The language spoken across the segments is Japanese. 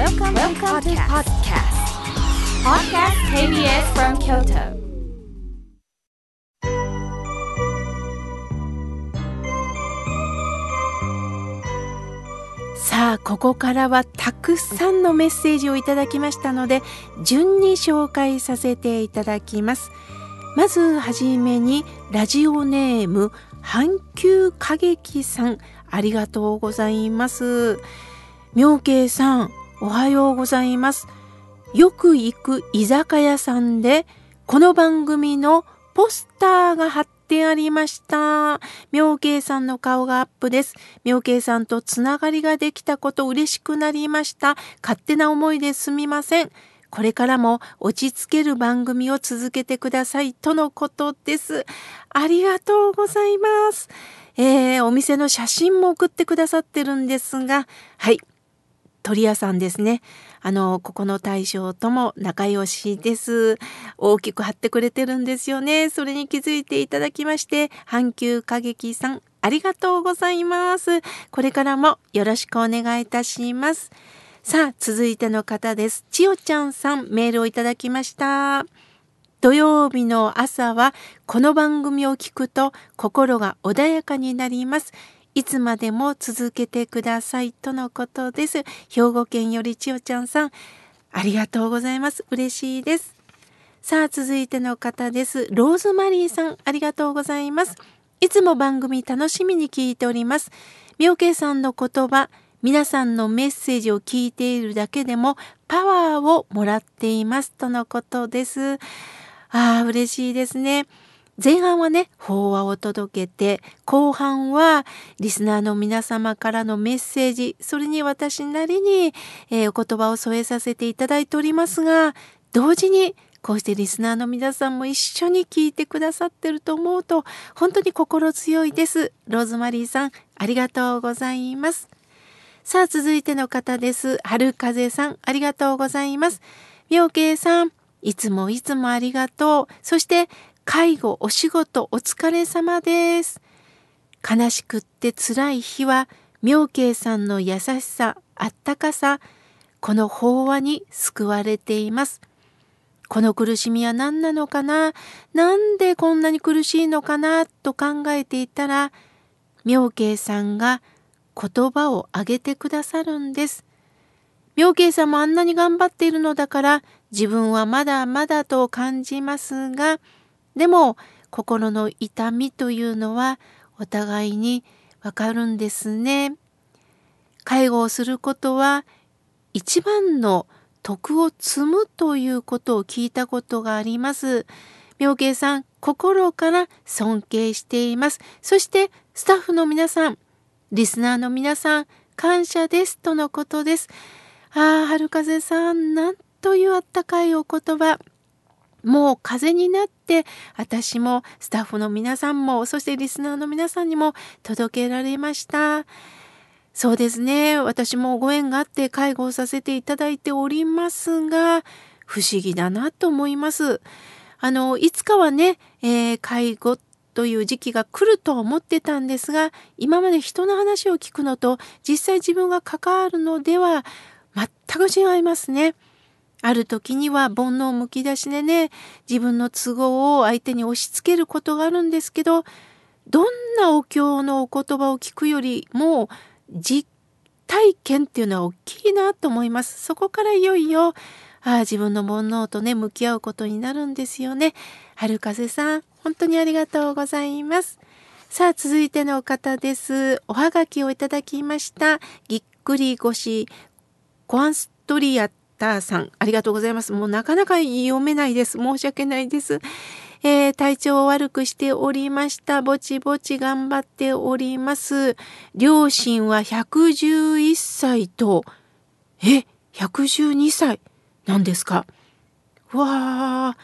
Welcome, Welcome to podcast. Podcast KBS from Kyoto. さあここからはたくさんのメッセージをいただきましたので順に紹介させていただきますまずはじめにラジオネーム阪急歌劇さんありがとうございます妙慶さんおはようございますよく行く居酒屋さんでこの番組のポスターが貼ってありました。妙慶さんの顔がアップです。妙慶さんとつながりができたこと嬉しくなりました。勝手な思いですみません。これからも落ち着ける番組を続けてくださいとのことです。ありがとうございます。えー、お店の写真も送ってくださってるんですが、はい。鳥屋さんですね。あの、ここの大将とも仲良しです。大きく貼ってくれてるんですよね。それに気づいていただきまして、阪急歌劇さん、ありがとうございます。これからもよろしくお願いいたします。さあ、続いての方です。千代ちゃんさん、メールをいただきました。土曜日の朝は、この番組を聞くと心が穏やかになります。いつまでも続けてくださいとのことです。兵庫県より千代ちゃんさん、ありがとうございます。嬉しいです。さあ、続いての方です。ローズマリーさん、ありがとうございます。いつも番組楽しみに聞いております。妙慶さんの言葉、皆さんのメッセージを聞いているだけでもパワーをもらっていますとのことです。ああ、嬉しいですね。前半はね、法話を届けて、後半はリスナーの皆様からのメッセージ、それに私なりに、えー、お言葉を添えさせていただいておりますが、同時にこうしてリスナーの皆さんも一緒に聞いてくださってると思うと、本当に心強いです。ローズマリーさん、ありがとうございます。さあ、続いての方です。春風さん、ありがとうございます。妙慶さん、いつもいつもありがとう。そして、介護、お仕事、お疲れ様です。悲しくって辛い日は、妙慶さんの優しさ、あったかさ、この法話に救われています。この苦しみは何なのかな？なんでこんなに苦しいのかな？と考えていたら、妙慶さんが言葉をあげてくださるんです。妙慶さんもあんなに頑張っているのだから自分はまだまだと感じますが、でも心の痛みというのはお互いにわかるんですね。介護をすることは一番の徳を積むということを聞いたことがあります。妙慶さん、心から尊敬しています。そしてスタッフの皆さん、リスナーの皆さん、感謝ですとのことです。ああ、春風さん、なんというあったかいお言葉。もう風になって私もスタッフの皆さんもそしてリスナーの皆さんにも届けられました。そうですね。私もご縁があって介護をさせていただいておりますが不思議だなと思います。あのいつかはね、えー、介護という時期が来ると思ってたんですが今まで人の話を聞くのと実際自分が関わるのでは全く違いますね。ある時には煩悩むき出しでね、自分の都合を相手に押し付けることがあるんですけど、どんなお経のお言葉を聞くよりも、実体験っていうのは大きいなと思います。そこからいよいよ、ああ、自分の煩悩とね、向き合うことになるんですよね。春風さん、本当にありがとうございます。さあ、続いての方です。おはがきをいただきました。ぎっくり腰、コアンストリアターさん、ありがとうございます。もうなかなか読めないです。申し訳ないです。えー、体調を悪くしておりました。ぼちぼち頑張っております。両親は111歳と、え、112歳なんですか？わあ、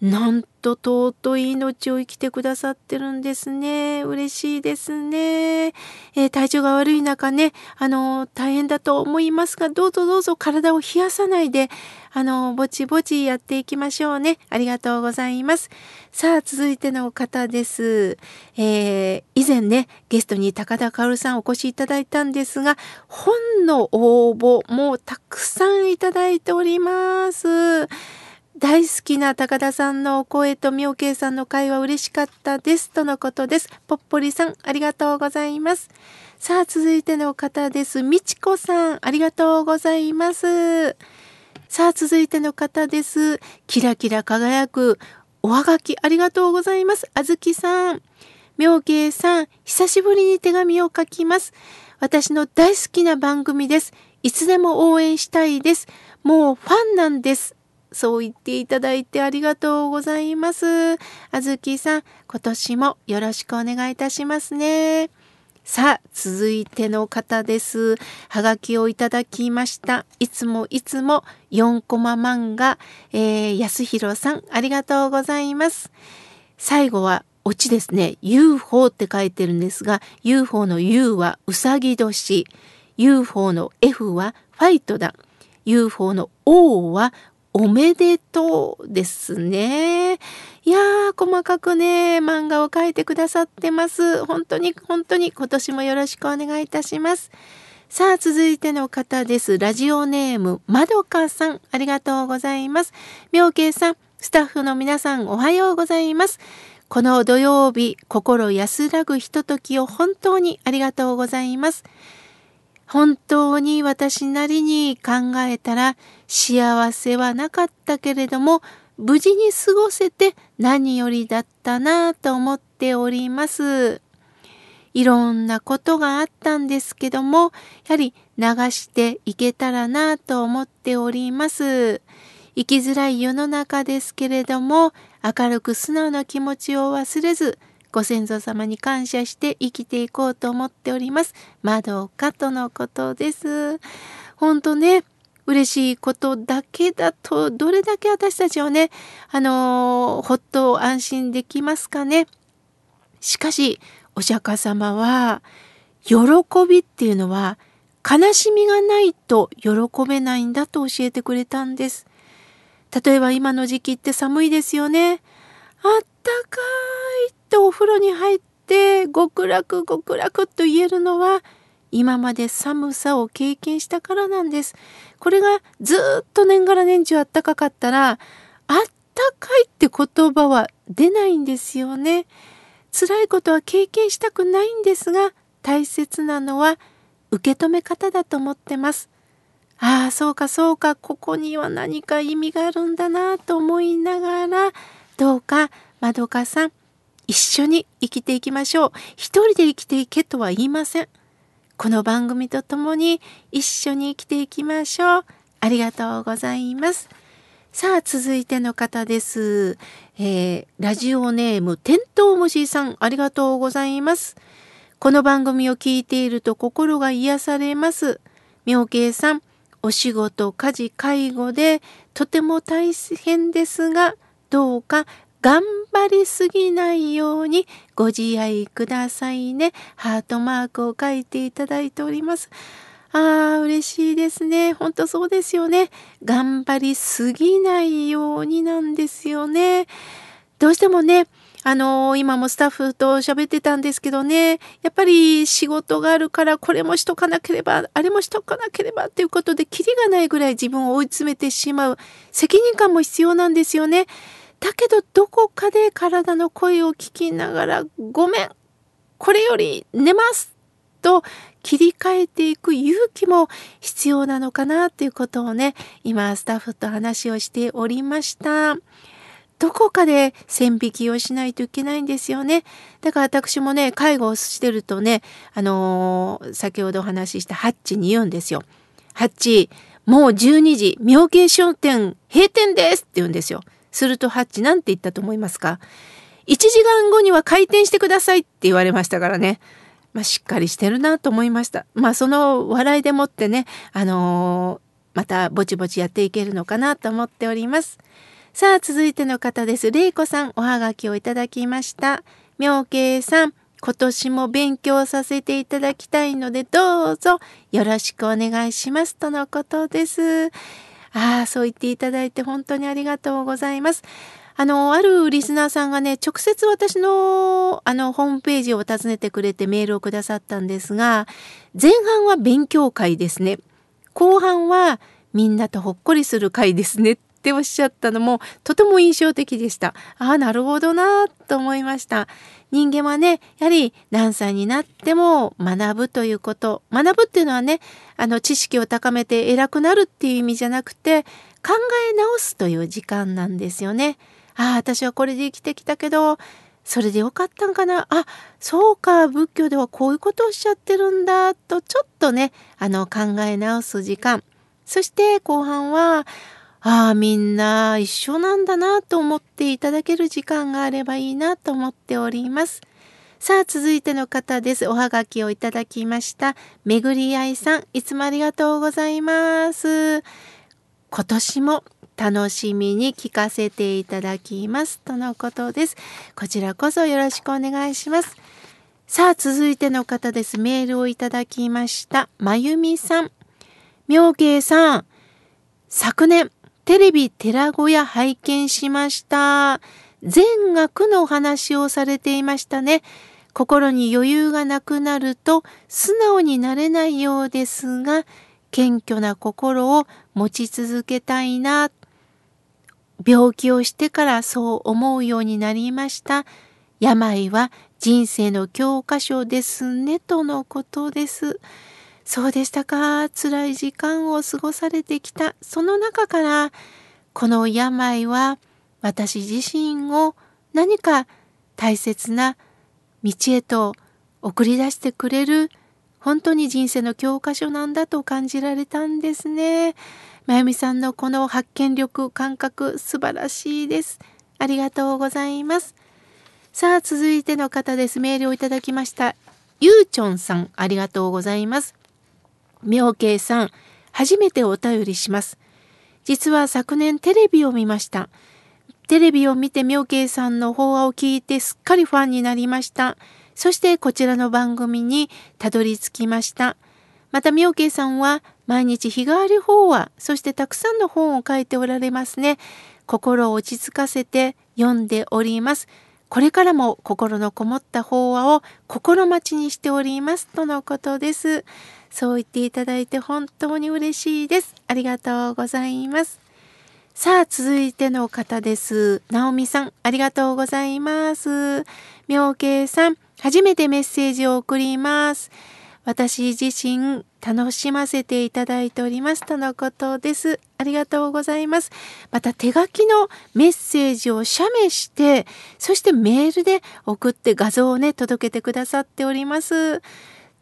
なんと尊い命を生きてくださってるんですね。嬉しいですね。えー、体調が悪い中ね、あの、大変だと思いますが、どうぞどうぞ体を冷やさないで、あの、ぼちぼちやっていきましょうね。ありがとうございます。さあ、続いての方です。えー、以前ね、ゲストに高田薫さんお越しいただいたんですが、本の応募もたくさんいただいております。大好きな高田さんのお声と妙慶さんの会話嬉しかったですとのことです。ぽっぽりさん、ありがとうございます。さあ、続いての方です。みちこさん、ありがとうございます。さあ、続いての方です。キラキラ輝くおはがき、ありがとうございます。あずきさん。妙慶さん、久しぶりに手紙を書きます。私の大好きな番組です。いつでも応援したいです。もうファンなんです。そう言っていただいてありがとうございます。あずきさん、今年もよろしくお願いいたしますね。さあ、続いての方です。はがきをいただきました。いつもいつも4コマ漫画、えー、安弘さん、ありがとうございます。最後は、オチですね。UFO って書いてるんですが、UFO の U はうさぎ年、UFO の F はファイトだ。UFO の O はおめでとうですね。いやー、細かくね、漫画を描いてくださってます。本当に、本当に今年もよろしくお願いいたします。さあ、続いての方です。ラジオネーム、まどかさん、ありがとうございます。妙慶さん、スタッフの皆さん、おはようございます。この土曜日、心安らぐひとときを本当にありがとうございます。本当に私なりに考えたら幸せはなかったけれども無事に過ごせて何よりだったなぁと思っております。いろんなことがあったんですけども、やはり流していけたらなぁと思っております。生きづらい世の中ですけれども、明るく素直な気持ちを忘れず、ご先祖様に感謝して生きていこうと思っております。まどかとのことです。ほんとね、嬉しいことだけだと、どれだけ私たちはね、あのー、ほっと安心できますかね。しかし、お釈迦様は、喜びっていうのは、悲しみがないと喜べないんだと教えてくれたんです。例えば今の時期って寒いですよね。あったかいってお風呂に入って極楽極楽と言えるのは今まで寒さを経験したからなんです。これがずっと年がら年中あったかかったらあったかいって言葉は出ないんですよね。辛いことは経験したくないんですが大切なのは受け止め方だと思ってます。ああ、そうかそうか、ここには何か意味があるんだなと思いながらどうか、まどかさん、一緒に生きていきましょう。一人で生きていけとは言いません。この番組と共に一緒に生きていきましょう。ありがとうございます。さあ、続いての方です。えー、ラジオネーム、テントウムシさん、ありがとうございます。この番組を聞いていると心が癒されます。妙慶さん、お仕事、家事、介護でとても大変ですが、どうか頑張りすぎないようにご自愛くださいね。ハートマークを書いていただいております。ああ、嬉しいですね。ほんとそうですよね。頑張りすぎないようになんですよね。どうしてもね、あのー、今もスタッフと喋ってたんですけどね、やっぱり仕事があるからこれもしとかなければ、あれもしとかなければっていうことで、キリがないぐらい自分を追い詰めてしまう責任感も必要なんですよね。だけどどこかで体の声を聞きながら、ごめん、これより寝ますと切り替えていく勇気も必要なのかなっていうことをね、今スタッフと話をしておりました。どこかで線引きをしないといけないんですよね。だから私もね、介護をしてるとね、あのー、先ほどお話ししたハッチに言うんですよ。ハッチ、もう12時、妙慶商店閉店ですって言うんですよ。するとハッチなんて言ったと思いますか ?1 時間後には開店してくださいって言われましたからね。まあ、しっかりしてるなと思いました。まあ、その笑いでもってね、あのー、またぼちぼちやっていけるのかなと思っております。さあ、続いての方です。れいこさん、おはがきをいただきました。妙慶さん、今年も勉強させていただきたいので、どうぞよろしくお願いします。とのことです。ああ、そう言っていただいて本当にありがとうございます。あの、あるリスナーさんがね、直接私の、あの、ホームページを訪ねてくれてメールをくださったんですが、前半は勉強会ですね。後半はみんなとほっこりする会ですねっておっしゃったのもとても印象的でした。ああ、なるほどなと思いました。人間はね、やはり何歳になっても学ぶということ。学ぶっていうのはね、あの知識を高めて偉くなるっていう意味じゃなくて、考え直すという時間なんですよね。ああ、私はこれで生きてきたけど、それでよかったんかなあ、そうか、仏教ではこういうことをおっしゃってるんだ、とちょっとね、あの考え直す時間。そして後半は、ああ、みんな一緒なんだなと思っていただける時間があればいいなと思っております。さあ、続いての方です。おはがきをいただきました。めぐりあいさん、いつもありがとうございます。今年も楽しみに聞かせていただきます。とのことです。こちらこそよろしくお願いします。さあ、続いての方です。メールをいただきました。まゆみさん。妙慶さん。昨年、テレビ寺小屋拝見しました。善悪のお話をされていましたね。心に余裕がなくなると素直になれないようですが、謙虚な心を持ち続けたいな。病気をしてからそう思うようになりました。病は人生の教科書ですね、とのことです。そうでしたか？辛い時間を過ごされてきた。その中から、この病は私自身を何か大切な道へと送り出してくれる本当に人生の教科書なんだと感じられたんですね。まゆみさんのこの発見力、感覚素晴らしいです。ありがとうございます。さあ続いての方です。メールをいただきました。ゆうちょんさん、ありがとうございます。妙慶さん、初めてお便りします。実は昨年テレビを見ました。テレビを見て妙慶さんの法話を聞いてすっかりファンになりました。そしてこちらの番組にたどり着きました。また妙慶さんは毎日日替わり法話、そしてたくさんの本を書いておられますね。心を落ち着かせて読んでおります。これからも心のこもった法話を心待ちにしておりますとのことです。そう言っていただいて本当に嬉しいです。ありがとうございます。さあ、続いての方です。ナオミさん、ありがとうございます。妙慶さん、初めてメッセージを送ります。私自身楽しませていただいておりますとのことです。ありがとうございます。また手書きのメッセージを写メして、そしてメールで送って画像をね、届けてくださっております。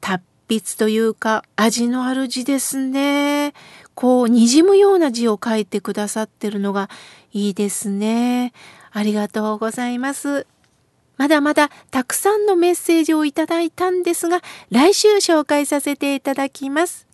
達筆というか味のある字ですね。こう滲むような字を書いてくださってるのがいいですね。ありがとうございます。まだまだたくさんのメッセージをいただいたんですが、来週紹介させていただきます。